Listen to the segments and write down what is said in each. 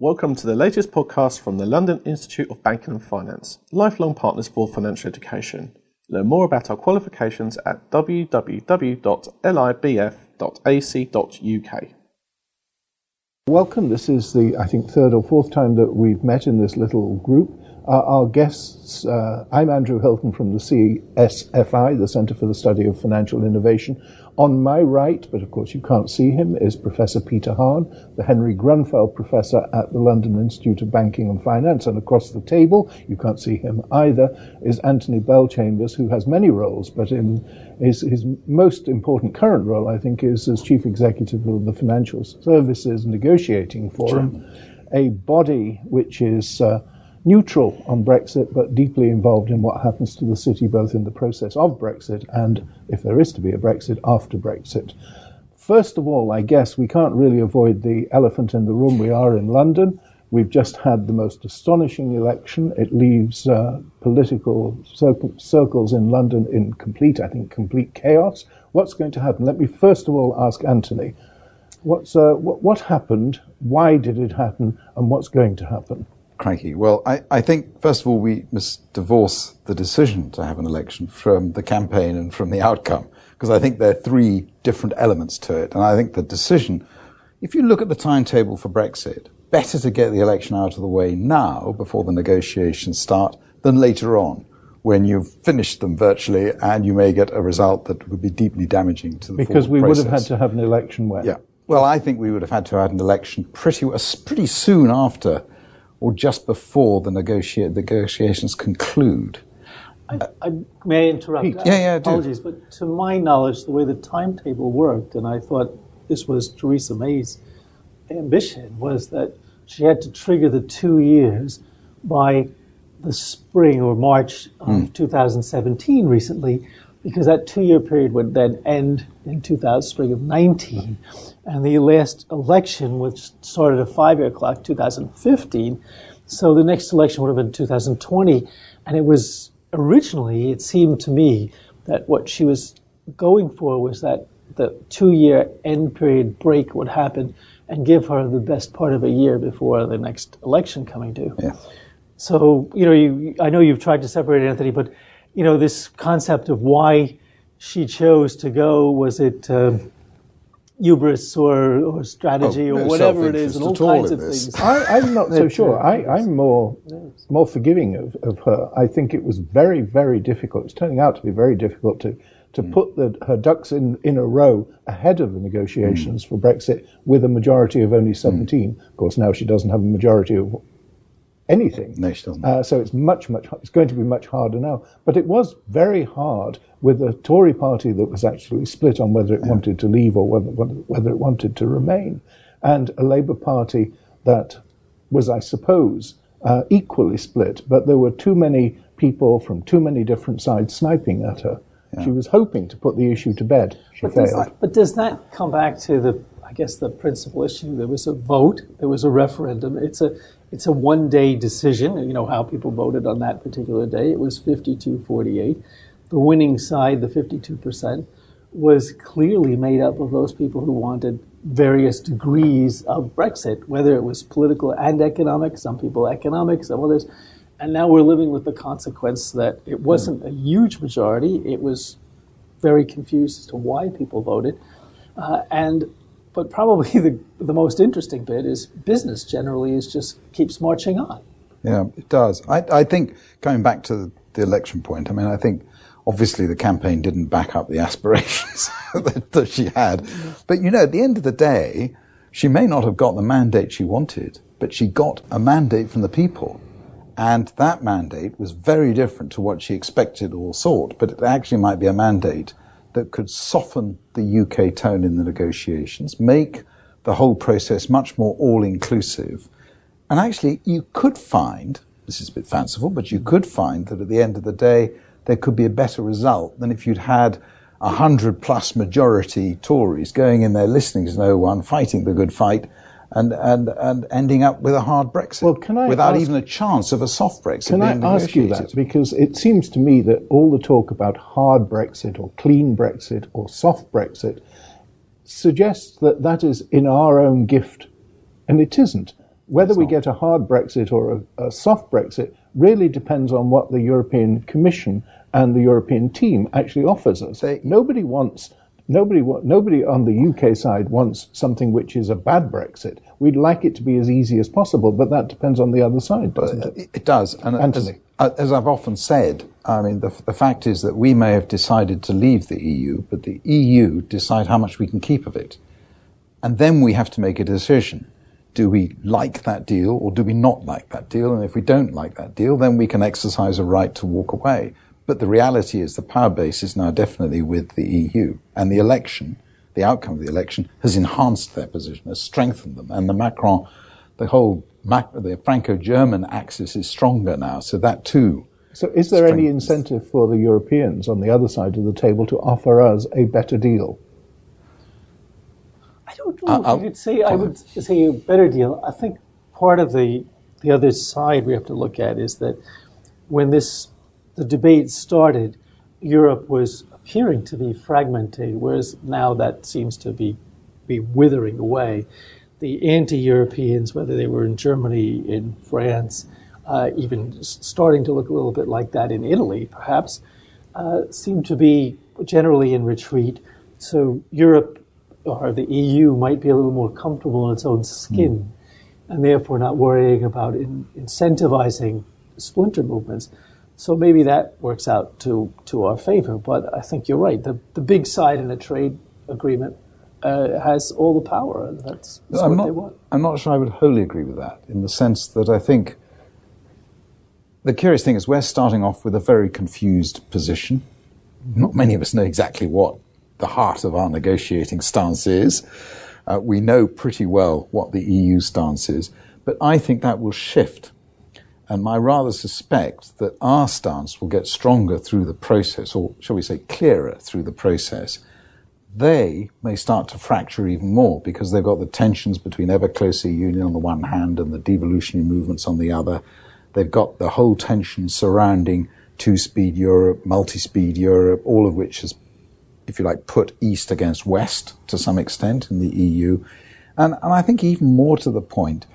Welcome to the latest podcast from the London Institute of Banking and Finance, lifelong partners for financial education. Learn more about our qualifications at www.libf.ac.uk. Welcome. This is the, I think, third or fourth time that we've met in this little group. Uh, our guests, uh, I'm Andrew Hilton from the CSFI, the Centre for the Study of Financial Innovation. On my right, but of course you can't see him, is Professor Peter Hahn, the Henry Grunfeld Professor at the London Institute of Banking and Finance. And across the table, you can't see him either, is Anthony Belchambers, who has many roles, but in his, his most important current role, I think, is as Chief Executive of the Financial Services Negotiating Forum, sure. a body which is uh, neutral on Brexit, but deeply involved in what happens to the city, both in the process of Brexit and, if there is to be a Brexit, after Brexit. First of all, I guess we can't really avoid the elephant in the room. We are in London. We've just had the most astonishing election. It leaves uh, political circles in London in complete, I think, complete chaos. What's going to happen? Let me first of all ask Anthony. What's, uh, what happened? Why did it happen? And what's going to happen? Crikey. Well, I, I think, first of all, we must divorce the decision to have an election from the campaign and from the outcome, because I think there are three different elements to it. And I think the decision, if you look at the timetable for Brexit, better to get the election out of the way now before the negotiations start than later on when you've finished them virtually and you may get a result that would be deeply damaging to the Because we process. would have had to have an election when? Yeah. Well, I think we would have had to have an election pretty, pretty soon after or just before the negotiate, negotiations conclude? I, I, may I interrupt? Pete. Yeah, yeah, Apologies, but to my knowledge, the way the timetable worked, and I thought this was Theresa May's ambition, was that she had to trigger the two years by the spring or March of mm. 2017 recently, because that two-year period would then end in 2000, spring of 19. And the last election, which started a five-year clock, 2015, so the next election would have been 2020. And it was originally, it seemed to me, that what she was going for was that the two-year end period break would happen and give her the best part of a year before the next election coming due. Yeah. So, you know, you, I know you've tried to separate Anthony, but you know, this concept of why she chose to go, was it uh, hubris or, or strategy oh, or whatever it is, and all kinds of this. things? I, am not so sure. I, am more more forgiving of, of her. I think it was very, very difficult. It's turning out to be very difficult to to mm. put the, her ducks in, in a row ahead of the negotiations mm. for Brexit with a majority of only 17. Mm. Of course, now she doesn't have a majority of anything. No, she doesn't. Uh, so it's much, much, it's going to be much harder now. But it was very hard with a Tory party that was actually split on whether it yeah. wanted to leave or whether, whether it wanted to remain, and a Labour Party that was, I suppose, uh, equally split. But there were too many people from too many different sides sniping at her. Yeah. She was hoping to put the issue to bed. She but failed. Does that, but does that come back to the, I guess, the principal issue? There was a vote. There was a referendum. It's a it's a one day decision. You know how people voted on that particular day. It was 52 48. The winning side, the 52%, was clearly made up of those people who wanted various degrees of Brexit, whether it was political and economic, some people economic, some others. And now we're living with the consequence that it wasn't a huge majority. It was very confused as to why people voted. Uh, and but probably the, the most interesting bit is business generally is just keeps marching on. Yeah, it does. I, I think going back to the election point, I mean, I think obviously the campaign didn't back up the aspirations that, that she had. But you know, at the end of the day, she may not have got the mandate she wanted, but she got a mandate from the people. And that mandate was very different to what she expected or sought, but it actually might be a mandate that could soften the UK tone in the negotiations, make the whole process much more all inclusive. And actually, you could find this is a bit fanciful, but you could find that at the end of the day, there could be a better result than if you'd had a hundred plus majority Tories going in there listening to no one, fighting the good fight, and, and, and ending up with a hard Brexit well, can I without ask, even a chance of a soft Brexit. Can I ask you that? Because it seems to me that all the talk about hard Brexit or clean Brexit or soft Brexit suggests that that is in our own gift, and it isn't. Whether we get a hard Brexit or a, a soft Brexit really depends on what the European Commission and the European team actually offers us. They- nobody wants. Nobody, nobody on the UK side wants something which is a bad Brexit. We'd like it to be as easy as possible, but that depends on the other side, doesn't it? It, it does. And as, uh, as I've often said, I mean, the, the fact is that we may have decided to leave the EU, but the EU decide how much we can keep of it. And then we have to make a decision. Do we like that deal or do we not like that deal? And if we don't like that deal, then we can exercise a right to walk away. But the reality is the power base is now definitely with the EU. And the election, the outcome of the election, has enhanced their position, has strengthened them. And the Macron, the whole the Franco-German axis is stronger now. So that too. So, is there any incentive for the Europeans on the other side of the table to offer us a better deal? I don't know I'll- I I'll- could say I would say a better deal. I think part of the the other side we have to look at is that when this the debate started, Europe was appearing to be fragmented, whereas now that seems to be be withering away. The anti-Europeans, whether they were in Germany, in France, uh, even starting to look a little bit like that in Italy, perhaps, uh, seem to be generally in retreat. So Europe or the EU might be a little more comfortable in its own skin, and therefore not worrying about in, incentivizing splinter movements. So maybe that works out to, to our favor. But I think you're right. The, the big side in a trade agreement uh, has all the power, and that's, that's I'm what not, they want. I'm not sure I would wholly agree with that in the sense that I think the curious thing is we're starting off with a very confused position. Not many of us know exactly what the heart of our negotiating stance is. Uh, we know pretty well what the EU stance is, but I think that will shift. And I rather suspect that our stance will get stronger through the process, or shall we say clearer through the process they may start to fracture even more because they've got the tensions between ever closer union on the one hand and the devolutionary movements on the other. They've got the whole tension surrounding two speed Europe, multi speed Europe, all of which has, if you like, put East against West to some extent in the EU. And, and I think even more to the point,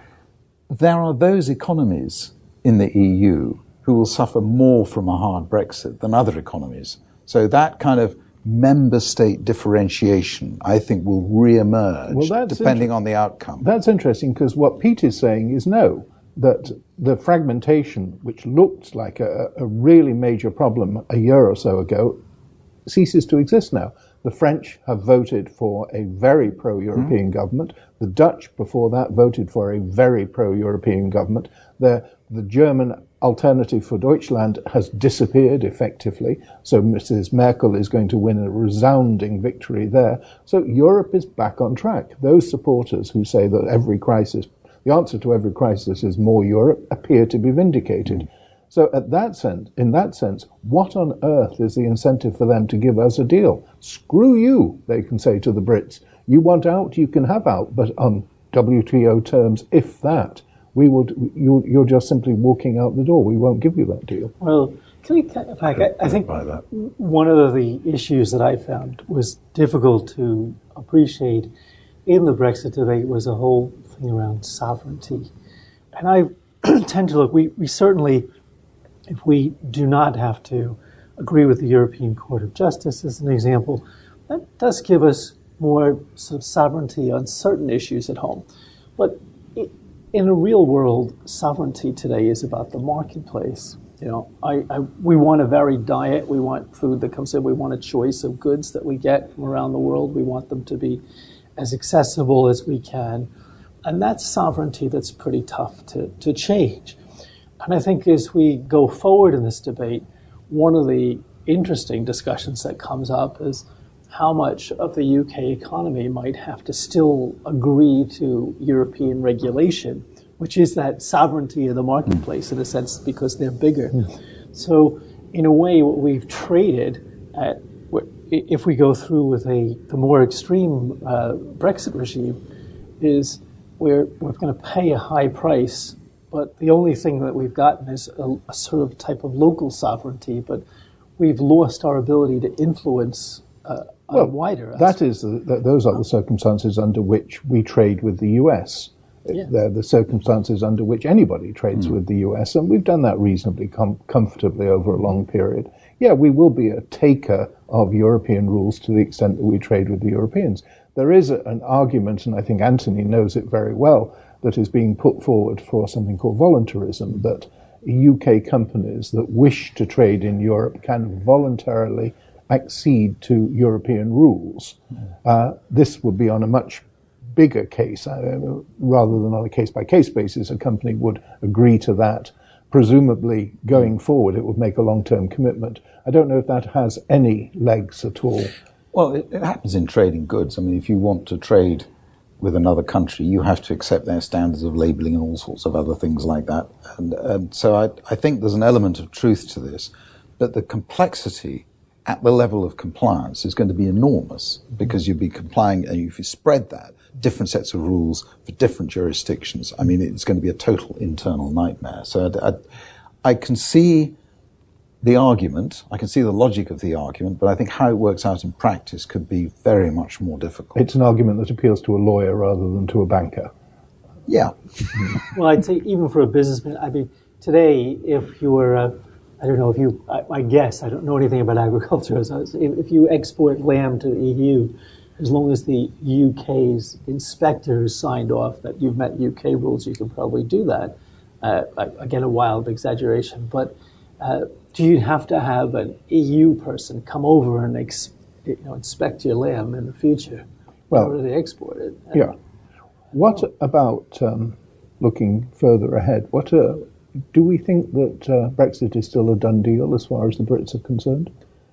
there are those economies in the EU who will suffer more from a hard Brexit than other economies. So that kind of member state differentiation, I think, will re-emerge Well, depending on the outcome. That's interesting because what Pete is saying is no, that the fragmentation, which looked like a, a really major problem a year or so ago, ceases to exist now. The French have voted for a very pro European hmm. government. The Dutch, before that, voted for a very pro European government. The, the German alternative for Deutschland has disappeared effectively. So Mrs. Merkel is going to win a resounding victory there. So Europe is back on track. Those supporters who say that every crisis, the answer to every crisis is more Europe, appear to be vindicated. So at that sense, in that sense, what on earth is the incentive for them to give us a deal? Screw you, they can say to the Brits. You want out, you can have out, but on WTO terms, if that, we will. You, you're just simply walking out the door. We won't give you that deal. Well, can we, can, in fact, I, I think one of the issues that I found was difficult to appreciate in the Brexit debate was a whole thing around sovereignty. And I tend to look, we, we certainly, if we do not have to agree with the European Court of Justice as an example, that does give us more sort of sovereignty on certain issues at home. But i- in a real world, sovereignty today is about the marketplace. You know, I, I, we want a varied diet. We want food that comes in. We want a choice of goods that we get from around the world. We want them to be as accessible as we can. And that's sovereignty that's pretty tough to, to change. And I think as we go forward in this debate, one of the interesting discussions that comes up is how much of the UK economy might have to still agree to European regulation, which is that sovereignty of the marketplace in a sense because they're bigger. So, in a way, what we've traded at, if we go through with a the more extreme uh, Brexit regime, is we're we're going to pay a high price, but the only thing that we've gotten is a, a sort of type of local sovereignty, but we've lost our ability to influence uh, a wider. That is, the, th those are the circumstances under which we trade with the US. Yeah. They're the circumstances under which anybody trades with the US, and we've done that reasonably com- comfortably over a long period. Yeah, we will be a taker of European rules to the extent that we trade with the Europeans. There is a, an argument, and I think Anthony knows it very well, that is being put forward for something called voluntarism, that UK companies that wish to trade in Europe can voluntarily accede to European rules. Uh, this would be on a much bigger case, uh, rather than on a case by case basis. A company would agree to that. Presumably, going forward, it would make a long term commitment. I don't know if that has any legs at all. Well, it, it happens in trading goods. I mean, if you want to trade with another country, you have to accept their standards of labeling and all sorts of other things like that. And, and so I, I think there's an element of truth to this. But the complexity at the level of compliance is going to be enormous because you'll be complying, and if you spread that, different sets of rules for different jurisdictions, I mean, it's going to be a total internal nightmare. So I, I, I can see the argument, I can see the logic of the argument, but I think how it works out in practice could be very much more difficult. It's an argument that appeals to a lawyer rather than to a banker. yeah. Well, I'd say even for a businessman, I mean, today, if you were, uh, I don't know if you, I, I guess, I don't know anything about agriculture, so if, if you export lamb to the EU, as long as the UK's inspectors signed off that you've met UK rules, you can probably do that. Uh, again, a wild exaggeration, but uh, do you have to have an EU person come over and ex, you know, inspect your lamb in the future Well, in order to export it? Yeah. What about um, looking further ahead? What uh, do we think that uh, Brexit is still a done deal as far as the Brits are concerned?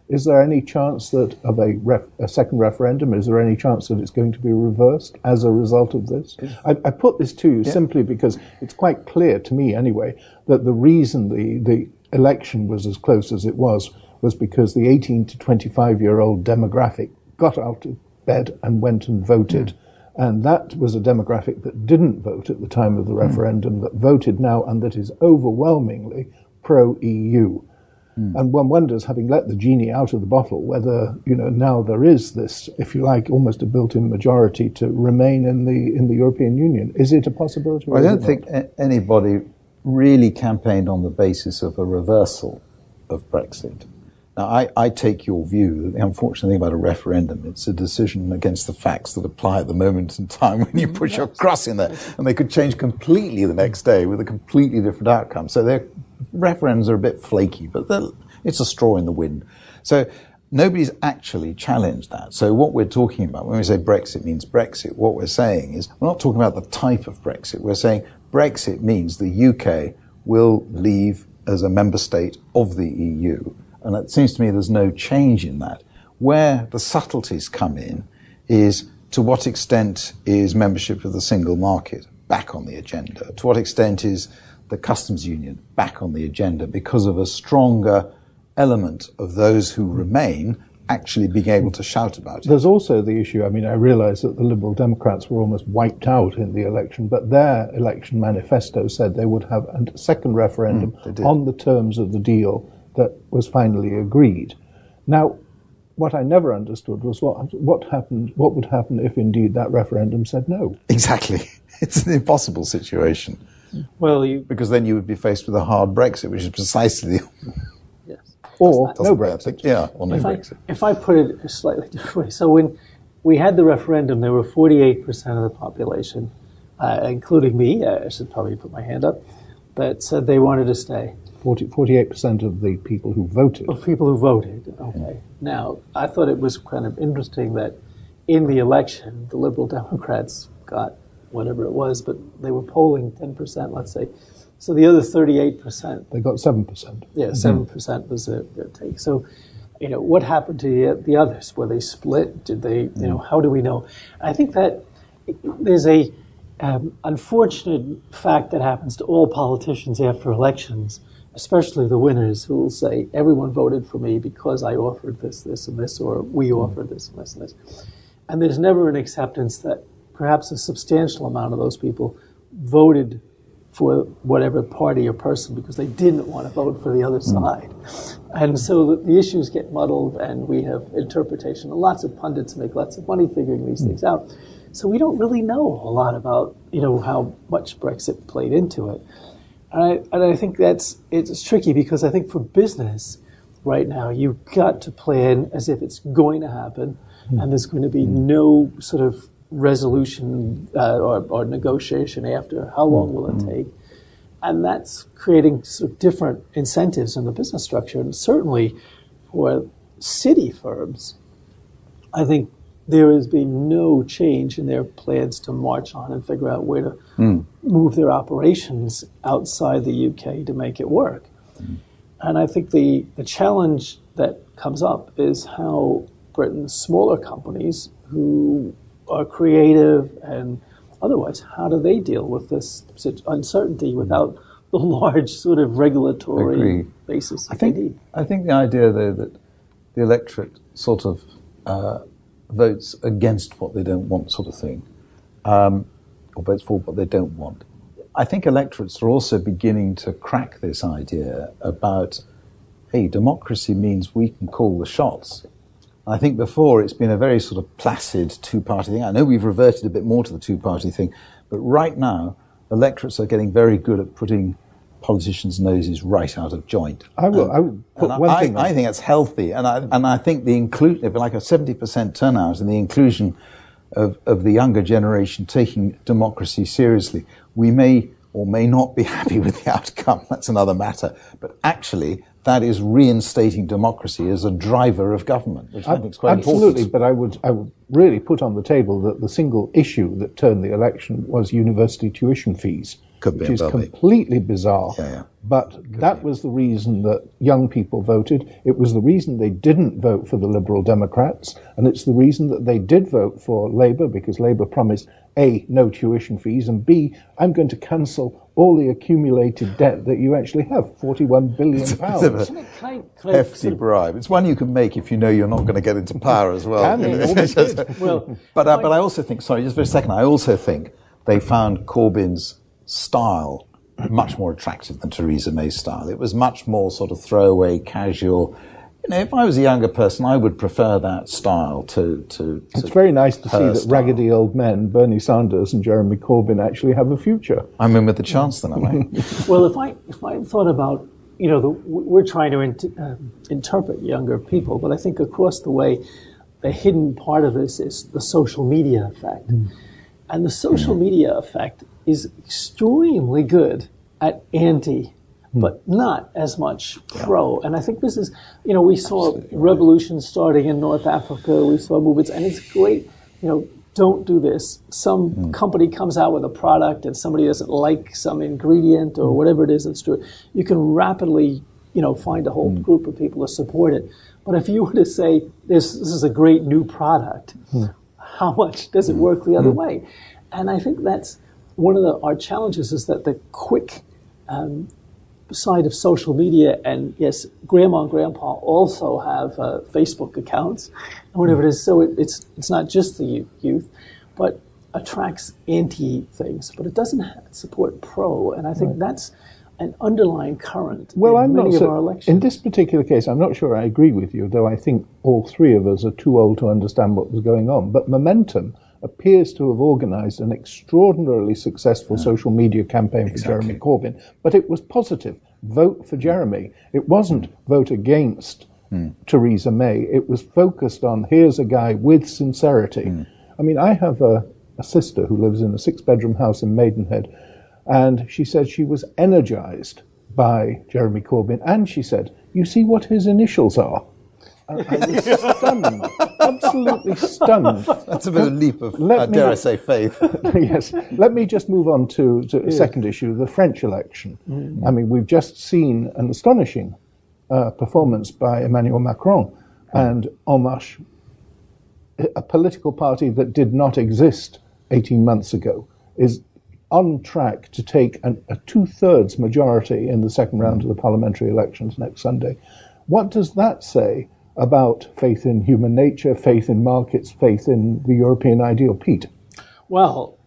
Is there any chance that of a, ref, a second referendum? Is there any chance that it's going to be reversed as a result of this? I, I put this to you simply because it's quite clear to me, anyway, that the reason the, the election was as close as it was was because the 18 to 25 year old demographic got out of bed and went and voted. And that was a demographic that didn't vote at the time of the hmm. referendum, that voted now, and that is overwhelmingly pro EU. Hmm. And one wonders, having let the genie out of the bottle, whether you know now there is this, if you like, almost a built-in majority to remain in the in the European Union. Is it a possibility? or I don't think anybody really campaigned on the basis of a reversal of Brexit. Now, I, I take your view. The unfortunate thing about a referendum, it's a decision against the facts that apply at the moment in time when you mm-hmm. put your cross in there. And they could change completely the next day with a completely different outcome. So their referendums are a bit flaky, but it's a straw in the wind. So nobody's actually challenged that. So what we're talking about when we say Brexit means Brexit, what we're saying is we're not talking about the type of Brexit. We're saying Brexit means the UK will leave as a member state of the EU. And it seems to me there's no change in that. Where the subtleties come in is to what extent is membership of the single market back on the agenda? To what extent is the customs union back on the agenda because of a stronger element of those who remain actually being able to shout about it? There's also the issue. I mean, I realise that the Liberal Democrats were almost wiped out in the election, but their election manifesto said they would have a second referendum mm, did. on the terms of the deal that was finally agreed. Now, what I never understood was what what happened. What would happen if indeed that referendum said no? Exactly. It's an impossible situation Well, you, because then you would be faced with a hard Brexit, which is precisely the yes. Or no Brexit. matter. Yeah, or no if I, Brexit. if I put it a slightly different way, so when we had the referendum, there were 48% of the population, uh, including me, I should probably put my hand up, that said they wanted to stay. 40, 48% of the people who voted. Of people who voted, okay. Now, I thought it was kind of interesting that in the election, the Liberal Democrats got whatever it was, but they were polling 10%, let's say. So the other 38%, They got 7%. yeah, 7% was their, their take. So, you know, what happened to the, the others? Were they split? Did they, you know, how do we know? I think that there's a um, unfortunate fact that happens to all politicians after elections, especially the winners who will say, everyone voted for me because I offered this, this, and this, or we mm-hmm. offered this, and this, and this. And there's never an acceptance that perhaps a substantial amount of those people voted for whatever party or person because they didn't want to vote for the other mm-hmm. side. And so the, the issues get muddled and we have interpretation. And lots of pundits make lots of money figuring these mm-hmm. things out. So we don't really know a lot about you know how much Brexit played into it. And I, and I think that's it's tricky because I think for business right now you've got to plan as if it's going to happen, and there's going to be no sort of resolution uh, or, or negotiation after. How long will it take? And that's creating sort of different incentives in the business structure. And certainly for city firms, I think there has been no change in their plans to march on and figure out where to move their operations outside the UK to make it work. And I think the, the challenge that comes up is how Britain's smaller companies who are creative and otherwise, how do they deal with this uncertainty without the large sort of regulatory basis I think? I think the idea though that the electorate sort of uh, votes against what they don't want, sort of thing, um, or votes for what they don't want. I think electorates are also beginning to crack this idea about, hey, democracy means we can call the shots. I think before it's been a very sort of placid two-party thing. I know we've reverted a bit more to the two-party thing, but right now electorates are getting very good at putting politicians' noses right out of joint. I will, I will put one I, thing. I think that's healthy, and I and I think the inclusion, like a seventy percent turnout, and the inclusion of of the younger generation taking democracy seriously, we may or may not be happy with the outcome. That's another matter. But actually, that is reinstating democracy as a driver of government, which I think is quite Absolutely, important. but I would, I would really put on the table that the single issue that turned the election was university tuition fees, which is completely bizarre. Yeah, yeah. But that was the reason that young people voted. It was the reason they didn't vote for the Liberal Democrats, and it's the reason that they did vote for Labour because Labour promised A, no tuition fees, and B, I'm going to cancel all the accumulated debt that you actually have, 41 billion pounds. of a- Can I- can I- can I Hefty bribe. It's one you can make if you know you're not going to get into power as well. Well, but uh, but I also think, sorry, just for a second, I also think they found Corbyn's style much more attractive than Theresa May's style. It was much more sort of throwaway, casual. You know, if I was a younger person, I would prefer that style to to. to It's very nice to see her that style. raggedy old men, Bernie Sanders and Jeremy Corbyn, actually have a future. I'm in with the chance then, am I? Well, if I if I thought about you know the, we're trying to int- uh, interpret younger people, but I think across the way, the hidden part of this is the social media effect, and the social mm-hmm. media effect is extremely good at anti. Mm-hmm. But not as much pro, and I think this is, you know, we saw revolutions starting in North Africa. We saw movements, and it's great, you know, don't do this. Some mm-hmm. company comes out with a product and somebody doesn't like some ingredient or whatever it is that's true. You can rapidly, you know, find a whole group of people to support it. But if you were to say this, this is a great new product, how much does it work the other way? And I think that's one of the, our challenges is that the quick um, side of social media, and yes, grandma and grandpa also have uh, Facebook accounts and whatever it is. So it, it's it's not just the youth, youth, but attracts anti things, but it doesn't support pro, and I think that's an underlying current Well, in I'm many not of so, our elections. in this particular case. I'm not sure I agree with you, though. I think all three of us are too old to understand what was going on. But Momentum appears to have organised an extraordinarily successful hmm. social media campaign for Jeremy Corbyn. But it was positive. Vote for hmm. Jeremy. It wasn't hmm. vote against Theresa May. It was focused on here's a guy with sincerity. I mean, I have a, a sister who lives in a six-bedroom house in Maidenhead. And she said she was energized by Jeremy Corbyn. And she said, You see what his initials are? And I was stunned, absolutely stunned. That's a bit of a leap of, Let uh, me dare I say, faith. yes. Let me just move on to, to a second issue the French election. I mean, we've just seen an astonishing uh, performance by Emmanuel Macron and En Marche, a political party that did not exist 18 months ago, is on track to take an, a two thirds majority in the second hmm. round of the parliamentary elections next Sunday. What does that say about faith in human nature, faith in markets, faith in the European ideal? Pete? Well,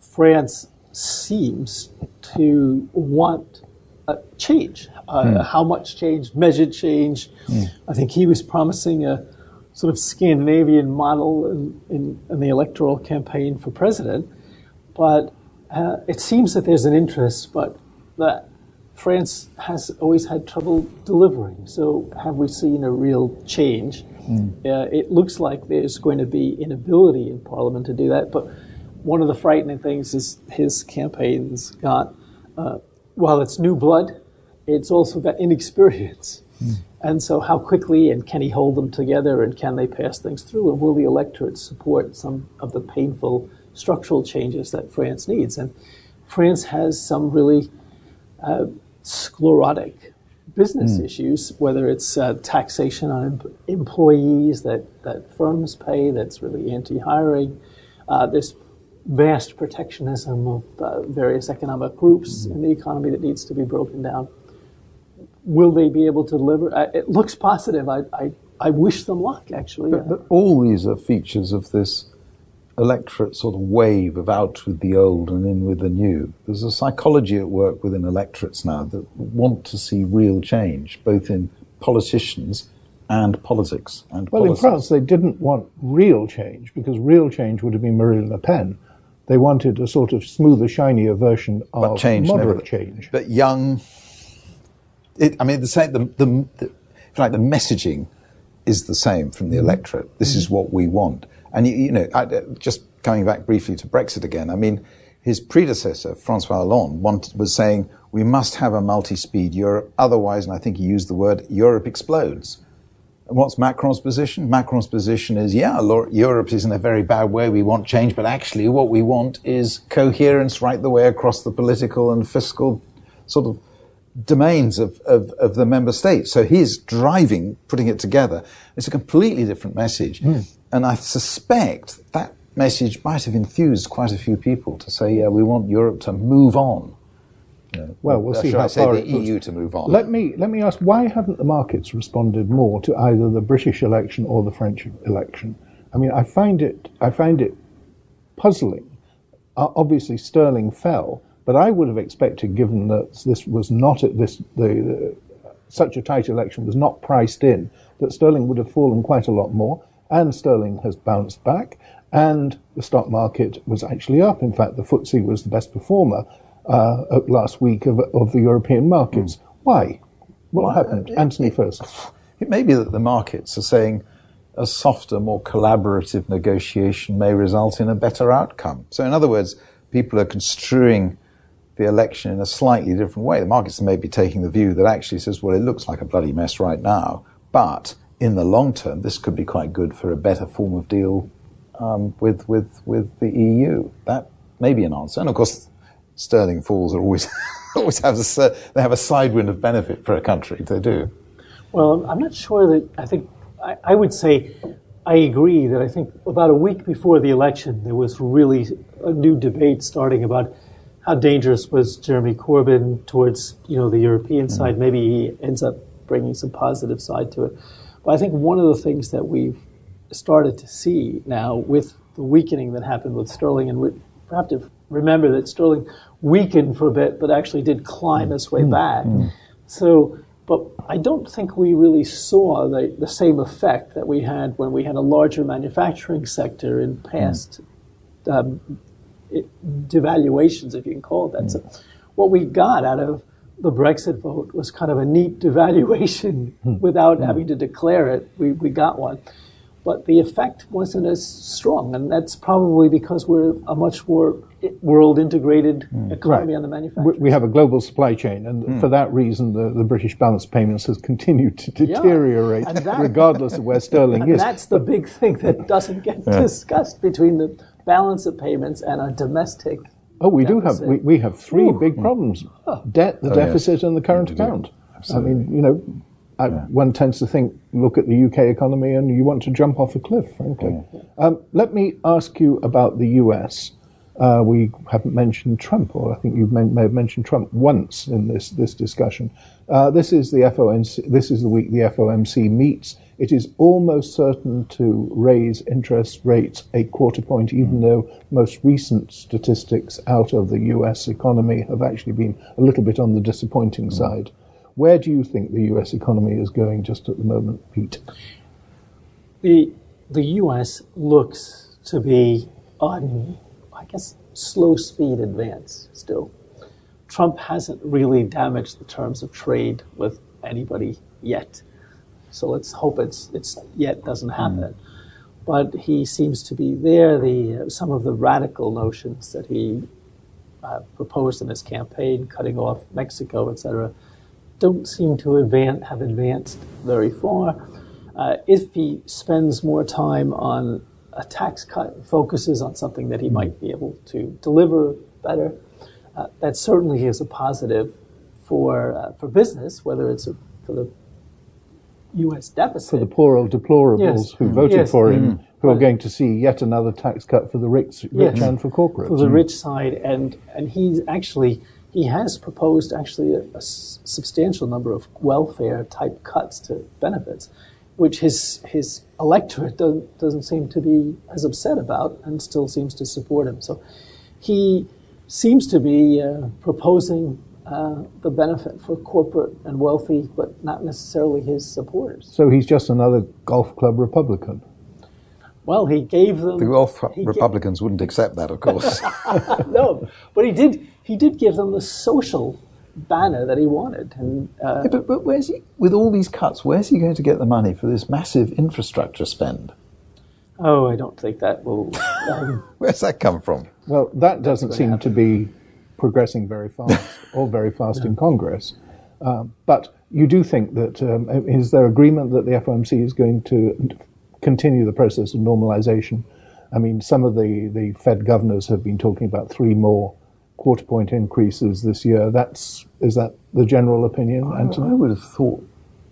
France seems to want a change. Uh, hmm. How much change? Measured change. Hmm. I think he was promising a sort of Scandinavian model in, in, in the electoral campaign for president, but uh, it seems that there's an interest, but that France has always had trouble delivering. So, have we seen a real change? Mm. Uh, it looks like there's going to be inability in Parliament to do that. But one of the frightening things is his campaign's got, uh, while it's new blood, it's also got inexperience. Mm. And so, how quickly and can he hold them together and can they pass things through? And will the electorate support some of the painful structural changes that France needs? And France has some really uh, sclerotic business mm. issues, whether it's uh, taxation on em- employees that, that firms pay that's really anti hiring, uh, this vast protectionism of uh, various economic groups mm. in the economy that needs to be broken down. Will they be able to deliver? Uh, it looks positive. I, I, I wish them luck, actually. But, but all these are features of this electorate sort of wave of out with the old and in with the new. There's a psychology at work within electorates now that want to see real change, both in politicians and politics. And well, policies. in France, they didn't want real change because real change would have been Marine Le Pen. They wanted a sort of smoother, shinier version of change moderate never, change. But young, it, I mean, the same. The, the, the, like the messaging is the same from the mm-hmm. electorate. This mm-hmm. is what we want. And you, you know, I, uh, just coming back briefly to Brexit again. I mean, his predecessor, Francois Hollande, wanted, was saying we must have a multi-speed Europe, otherwise, and I think he used the word Europe explodes. And what's Macron's position? Macron's position is, yeah, Europe is in a very bad way. We want change, but actually, what we want is coherence right the way across the political and fiscal sort of domains of, of, of, the member states. So he's driving, putting it together. It's a completely different message. Mm. And I suspect that message might have enthused quite a few people to say, yeah, we want Europe to move on. well, we'll see how I far the EU to move on. Let me let me ask: Why haven't the markets responded more to either the British election or the French election? I mean, I find it I find it puzzling. Uh, obviously, sterling fell, but I would have expected, given that this was not at this the, the such a tight election was not priced in, that sterling would have fallen quite a lot more and sterling has bounced back, and the stock market was actually up. In fact, the FTSE was the best performer uh, last week of, of the European markets. Mm. Why? What well, happened? It, Anthony it, first. It may be that the markets are saying a softer, more collaborative negotiation may result in a better outcome. So, in other words, people are construing the election in a slightly different way. The markets may be taking the view that actually says, well, it looks like a bloody mess right now, but in the long term, this could be quite good for a better form of deal um, with, with, with the EU. That may be an answer. And of course, sterling falls are always, always have a, they have a side wind of benefit for a country. They do. Well, I'm not sure that, I think, I, I would say, I agree that I think about a week before the election, there was really a new debate starting about how dangerous was Jeremy Corbyn towards, you know, the European mm-hmm. side. Maybe he ends up bringing some positive side to it. But I think one of the things that we've started to see now with the weakening that happened with sterling, and we have to remember that sterling weakened for a bit, but actually did climb its way mm. back. Mm. So, but I don't think we really saw the, the same effect that we had when we had a larger manufacturing sector in past mm. um, it, devaluations, if you can call it that. Mm. So, what we got out of the Brexit vote was kind of a neat devaluation hmm. without hmm. having to declare it. We, we got one. But the effect wasn't as strong, and that's probably because we're a much more world integrated mm. economy right. on the manufacturing. We have a global supply chain, and mm. for that reason, the, the British balance payments has continued to deteriorate, yeah. that, regardless of where sterling and is. That's the big thing that doesn't get yeah. discussed between the balance of payments and our domestic Oh, we deficit. do have we, we have three Ooh. big problems: oh. debt, the oh, deficit, yes. and the current account. Absolutely. I mean, you know, I, yeah. one tends to think, look at the UK economy, and you want to jump off a cliff. Frankly, yeah. um, let me ask you about the US. Uh, we haven't mentioned Trump, or I think you may, may have mentioned Trump once in this this discussion. Uh, this is the FOMC. This is the week the FOMC meets it is almost certain to raise interest rates a quarter point, even though most recent statistics out of the US economy have actually been a little bit on the disappointing mm. side. Where do you think the US economy is going just at the moment, Pete? the the U.S. looks to be on, I guess, slow speed advance still. Trump hasn't really damaged the terms of trade with anybody yet. So let's hope it's it's yet doesn't happen. But he seems to be there. The some of the radical notions that he uh, proposed in his campaign, cutting off Mexico, etc., don't seem to advance, have advanced very far. Uh, if he spends more time on a tax cut, focuses on something that he might be able to deliver better, uh, that certainly is a positive for uh, for business, whether it's a, for the U.S. deficit. For the poor old deplorables Yes. who voted Yes. for him, who are going to see yet another tax cut for the rich, rich Yes. and for corporates. for the rich side, and and he's actually he has proposed actually a, a s- substantial number of welfare type cuts to benefits, which his his electorate doesn't doesn't seem to be as upset about, and still seems to support him. So he seems to be uh, proposing. Uh, the benefit for corporate and wealthy, but not necessarily his supporters. So he's just another golf club Republican. Well, he gave them The Gulf he ga- Republicans wouldn't accept that, of course. no, but he did. He did give them the social banner that he wanted, and uh, Yeah, but, but where's he, with all these cuts, where's he going to get the money for this massive infrastructure spend? oh, I don't think that will. Um, Where's that come from? Well, that doesn't seem to be progressing very fast or very fast in Congress. Um, but you do think that um, is there agreement that the FOMC is going to continue the process of normalization? I mean, some of the, the Fed governors have been talking about three more quarter point increases this year. That's is that the general opinion, I Anthony? would have thought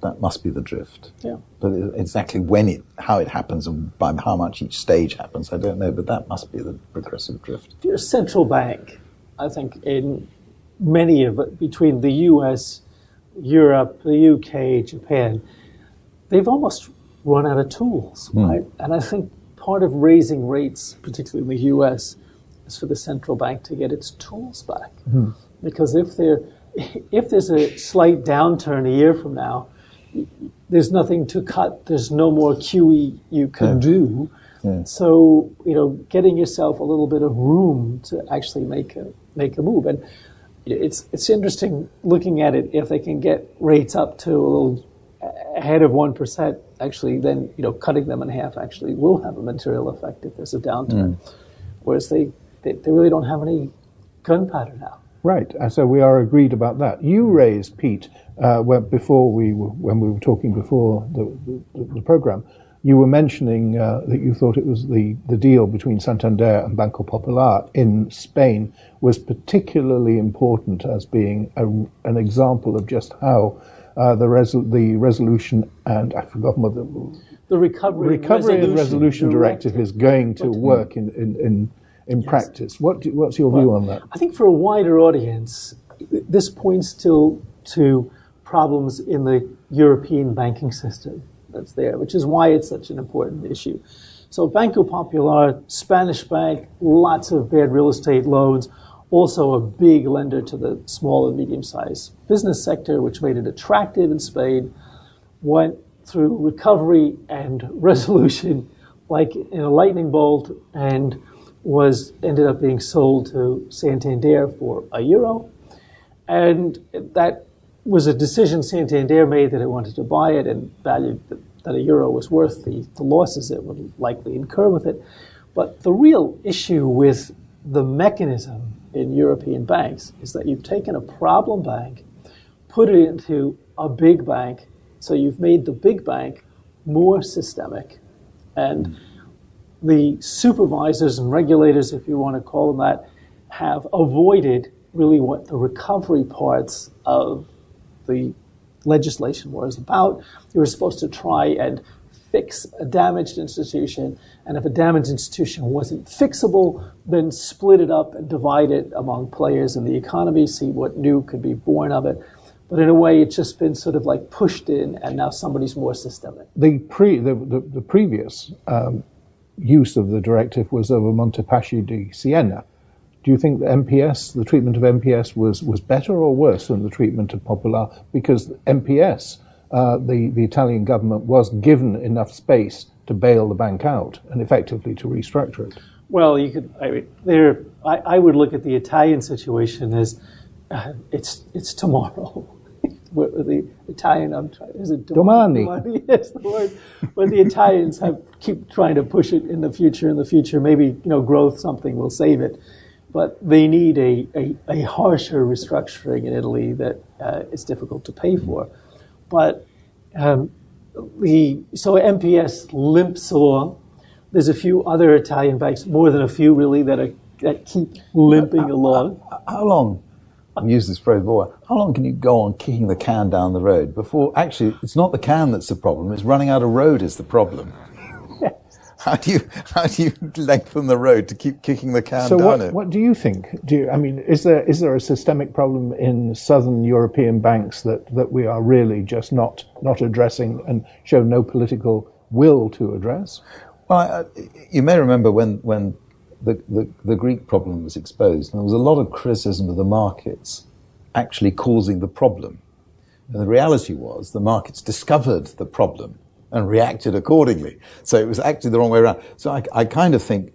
that must be the drift. yeah. But exactly when it, how it happens, and by how much each stage happens, I don't know. But that must be the progressive drift. If you're a central bank, I think in many of it, between the U.S., Europe, the U.K., Japan, they've almost run out of tools, hmm. right? And I think part of raising rates, particularly in the U.S., is for the central bank to get its tools back. Hmm. Because if there, if there's a slight downturn a year from now, there's nothing to cut. There's no more QE you can do. So you know, getting yourself a little bit of room to actually make a make a move, and it's it's interesting looking at it. If they can get rates up to a little ahead of one percent, actually, then you know, cutting them in half actually will have a material effect if there's a downturn. Whereas they, they they really don't have any gunpowder now. Right, and so we are agreed about that. You raised Pete uh, when, before we were, when we were talking before the, the, the program. You were mentioning uh, that you thought it was the, the deal between Santander and Banco Popular in Spain was particularly important as being a, an example of just how uh, the, resol- the resolution and I've forgotten what the The recovery, recovery and resolution directive is going to work in in, in, in practice. What do, what's your view on that? I think for a wider audience, this points still to problems in the European banking system that's there, which is why it's such an important issue. So Banco Popular, Spanish bank, lots of bad real estate loans, also a big lender to the small and medium-sized business sector, which made it attractive in Spain, went through recovery and resolution like in a lightning bolt and was ended up being sold to Santander for a euro. And that was a decision Santander made that it wanted to buy it and valued that, a euro was worth the, the losses it would likely incur with it. But the real issue with the mechanism in European banks is that you've taken a problem bank, put it into a big bank, so you've made the big bank more systemic. And the supervisors and regulators, if you want to call them that, have avoided really what the recovery parts of the legislation was about. You were supposed to try and fix a damaged institution, and if a damaged institution wasn't fixable, then split it up and divide it among players in the economy, see what new could be born of it. But in a way, it's just been sort of like pushed in, and now somebody's more systemic. the pre the, the, the previous um, use of the directive was over Montepaschi di Siena. Do you think the MPS, the treatment of MPS, was, was better or worse than the treatment of Popular? Because MPS, uh, the, the Italian government was given enough space to bail the bank out and effectively to restructure it. Well, you could. I mean, there. I, I would look at the Italian situation as uh, it's it's tomorrow. the Italian, I'm trying. Is it domani? domani? Yes, the word. But the Italians have keep trying to push it in the future. In the future, maybe you know, growth something will save it. But they need a, a, a harsher restructuring in Italy that uh, is difficult to pay for. But um, the so MPS limps along. There's a few other Italian banks, more than a few really, that are that keep limping along. How long? I've used this phrase before. How long can you go on kicking the can down the road before actually it's not the can that's the problem, it's running out of road is the problem. How do you how do you lengthen the road to keep kicking the can so down what, it? what do you think? Do you, I mean, is there is there a systemic problem in southern European banks that, that we are really just not not addressing and show no political will to address? Well, I, you may remember when when the, the, the Greek problem was exposed, and there was a lot of criticism of the markets actually causing the problem. And the reality was the markets discovered the problem and reacted accordingly. So it was actually the wrong way around. So I, I kind of think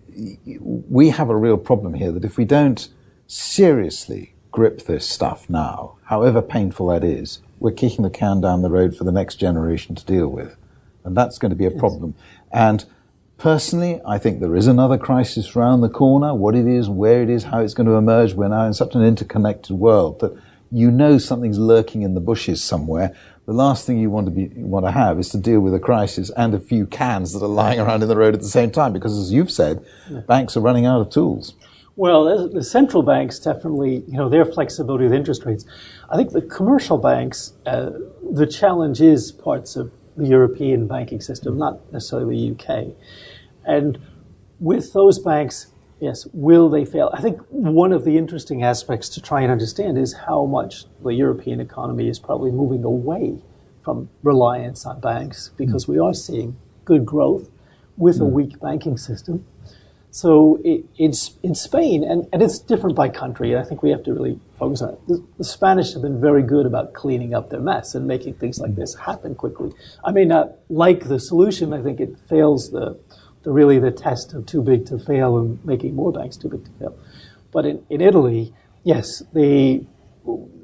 we have a real problem here that if we don't seriously grip this stuff now, however painful that is, we're kicking the can down the road for the next generation to deal with. And that's going to be a problem. And personally, I think there is another crisis round the corner. What it is, where it is, how it's going to emerge. We're now in such an interconnected world that you know something's lurking in the bushes somewhere. The last thing you want to be want to have is to deal with a crisis and a few cans that are lying around in the road at the same time, because as you've said, yeah. banks are running out of tools. Well, the central banks definitely, you know, their flexibility with interest rates. I think the commercial banks, uh, the challenge is parts of the European banking system, not necessarily the UK. And with those banks, yes, will they fail? I think one of the interesting aspects to try and understand is how much the European economy is probably moving away from reliance on banks because we are seeing good growth with a mm. weak banking system. So it, it's in Spain, and, and it's different by country. I think we have to really focus on it. The, the, Spanish have been very good about cleaning up their mess and making things like this happen quickly. I may not like the solution. I think it fails the, the really the test of too big to fail and making more banks too big to fail. But in, in Italy, yes, the,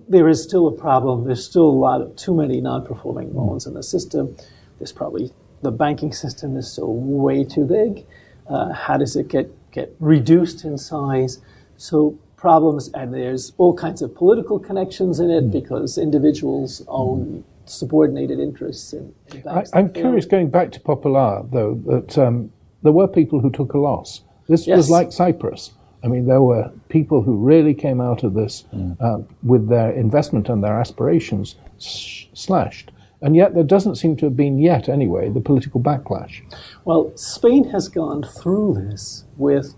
there is still a problem. There's still a lot of too many non-performing loans in the system. There's probably the banking system is still way too big uh, how does it get, get reduced in size? So problems, and there's all kinds of political connections in it mm. because individuals own subordinated interests in, in banks. I, am curious, going back to Popular, though, that um, there were people who took a loss. This yes. was like Cyprus. I mean, there were people who really came out of this mm. uh, with their investment and their aspirations sh- slashed. And yet, there doesn't seem to have been yet, anyway, the political backlash. Well, Spain has gone through this with,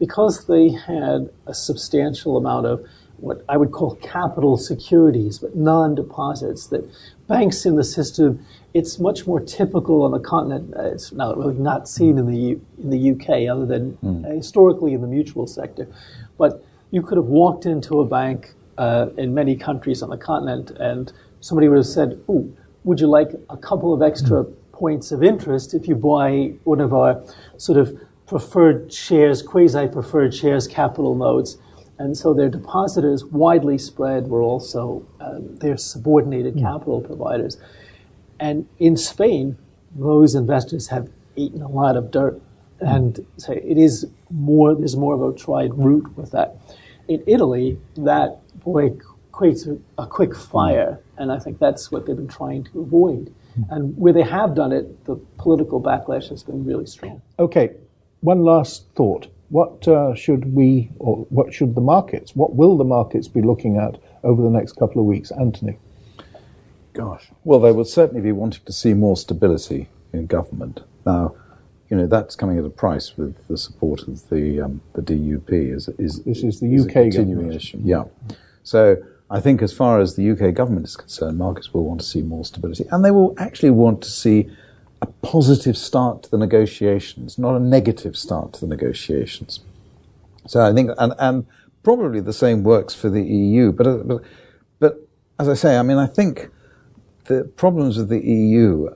because they had a substantial amount of what I would call capital securities, but non deposits, that banks in the system, it's much more typical on the continent. Uh, it's not really not seen in the, U, in the UK, other than mm. historically in the mutual sector. But you could have walked into a bank uh, in many countries on the continent and somebody would have said, Ooh, would you like a couple of extra points of interest if you buy one of our sort of preferred shares, quasi preferred shares capital notes? And so their depositors, widely spread, were also um, their subordinated mm. capital providers. And in Spain, those investors have eaten a lot of dirt. And so it is more, there's more of a tried route with that. In Italy, that, boy, creates a, a quick fire and I think that's what they've been trying to avoid. And where they have done it, the political backlash has been really strong. Okay, one last thought. What uh, should we, or what should the markets, what will the markets be looking at over the next couple of weeks? Anthony? Gosh. Well, they will certainly be wanting to see more stability in government. Now, you know, that's coming at a price with the support of the, um, the DUP. Is, is, this is the UK continuing issue. Yeah. So I think as far as the UK government is concerned, markets will want to see more stability. And they will actually want to see a positive start to the negotiations, not a negative start to the negotiations. So I think, and, and probably the same works for the EU. But, but, but as I say, I mean, I think the problems of the EU,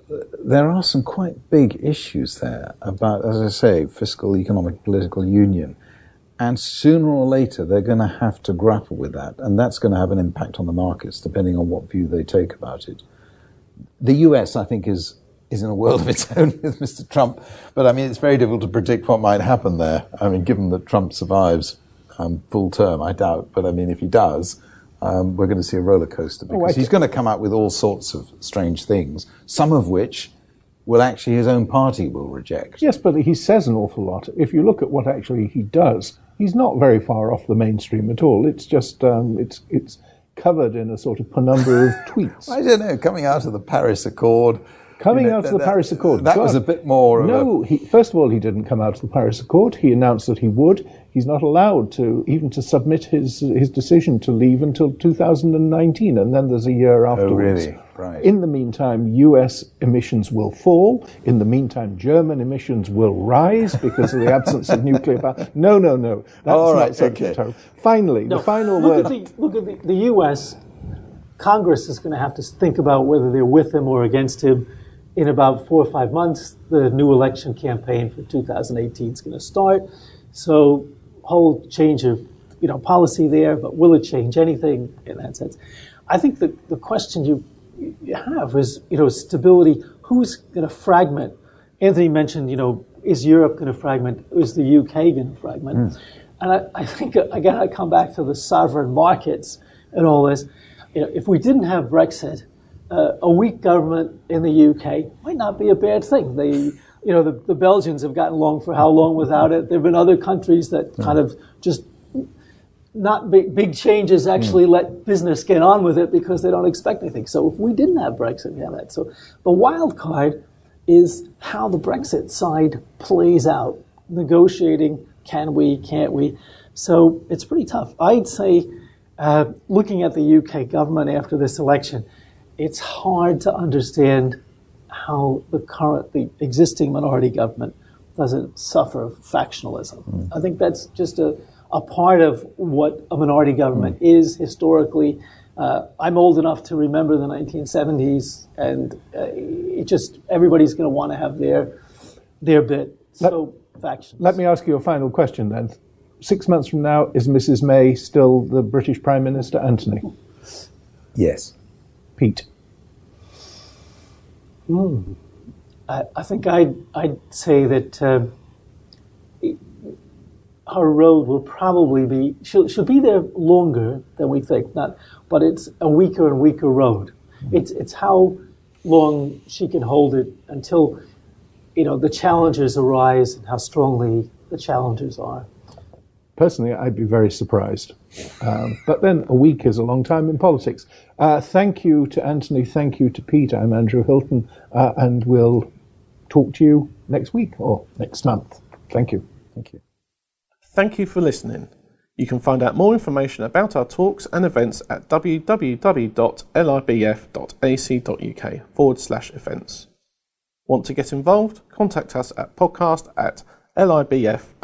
there are some quite big issues there about, as I say, fiscal, economic, political union. And sooner or later, they're going to have to grapple with that. And that's going to have an impact on the markets, depending on what view they take about it. The US, I think, is, is in a world of its own with Mr. Trump. But I mean, it's very difficult to predict what might happen there. I mean, given that Trump survives um, full term, I doubt. But I mean, if he does, um, we're going to see a roller coaster because oh, he's going to come out with all sorts of strange things, some of which will actually his own party will reject. Yes, but he says an awful lot. If you look at what actually he does, he's not very far off the mainstream at all. It's just um, it's it's covered in a sort of penumbra of tweets. I don't know. Coming out of the Paris Accord. Coming you know, out of the that, Paris Accord. That God. was a bit more. No, a... he, first of all, he didn't come out of the Paris Accord. He announced that he would. He's not allowed to even to submit his his decision to leave until 2019, and then there's a year oh, afterwards. Oh, really? Right. In the meantime, U.S. emissions will fall. In the meantime, German emissions will rise because of the absence of nuclear power. No, no, no. That's All right. Okay. Finally, no, the final look word. At the, look at the, the U.S. Congress is going to have to think about whether they're with him or against him. In about four or five months, the new election campaign for 2018 is going to start. So whole change of you know policy there, but will it change anything in that sense? I think the, the question you, you have is you know stability. Who's going to fragment? Anthony mentioned you know is Europe going to fragment? Is the UK going to fragment? Mm. And I, I think again I come back to the sovereign markets and all this. You know, if we didn't have Brexit, uh, a weak government in the UK might not be a bad thing. They you know, the, the Belgians have gotten along for how long without it. There have been other countries that kind of just not big, big changes actually mm. let business get on with it because they don't expect anything. So if we didn't have Brexit, we have that. So the wild card is how the Brexit side plays out, negotiating can we, can't we. So it's pretty tough. I'd say, uh, looking at the UK government after this election, it's hard to understand how the current, the existing minority government doesn't suffer factionalism. Mm. I think that's just a, a part of what a minority government mm. is historically. Uh, I'm old enough to remember the 1970s, and uh, it just everybody's going to want to have their their bit. So let, factions. Let me ask you a final question then. Six months from now, is Mrs. May still the British Prime Minister, Anthony? Yes. Pete. Mm. I, I, think I'd, I'd say that uh, her road will probably be, she'll, she'll be there longer than we think, not, but it's a weaker and weaker road. Mm-hmm. It's, it's how long she can hold it until, you know, the challenges arise and how strongly the challenges are. Personally, I'd be very surprised. Um, but then a week is a long time in politics. Uh, thank you to Anthony. Thank you to Pete. I'm Andrew Hilton, uh, and we'll talk to you next week or next month. Thank you. Thank you. Thank you for listening. You can find out more information about our talks and events at www.libf.ac.uk forward slash events. Want to get involved? Contact us at podcast at libf.ac.uk.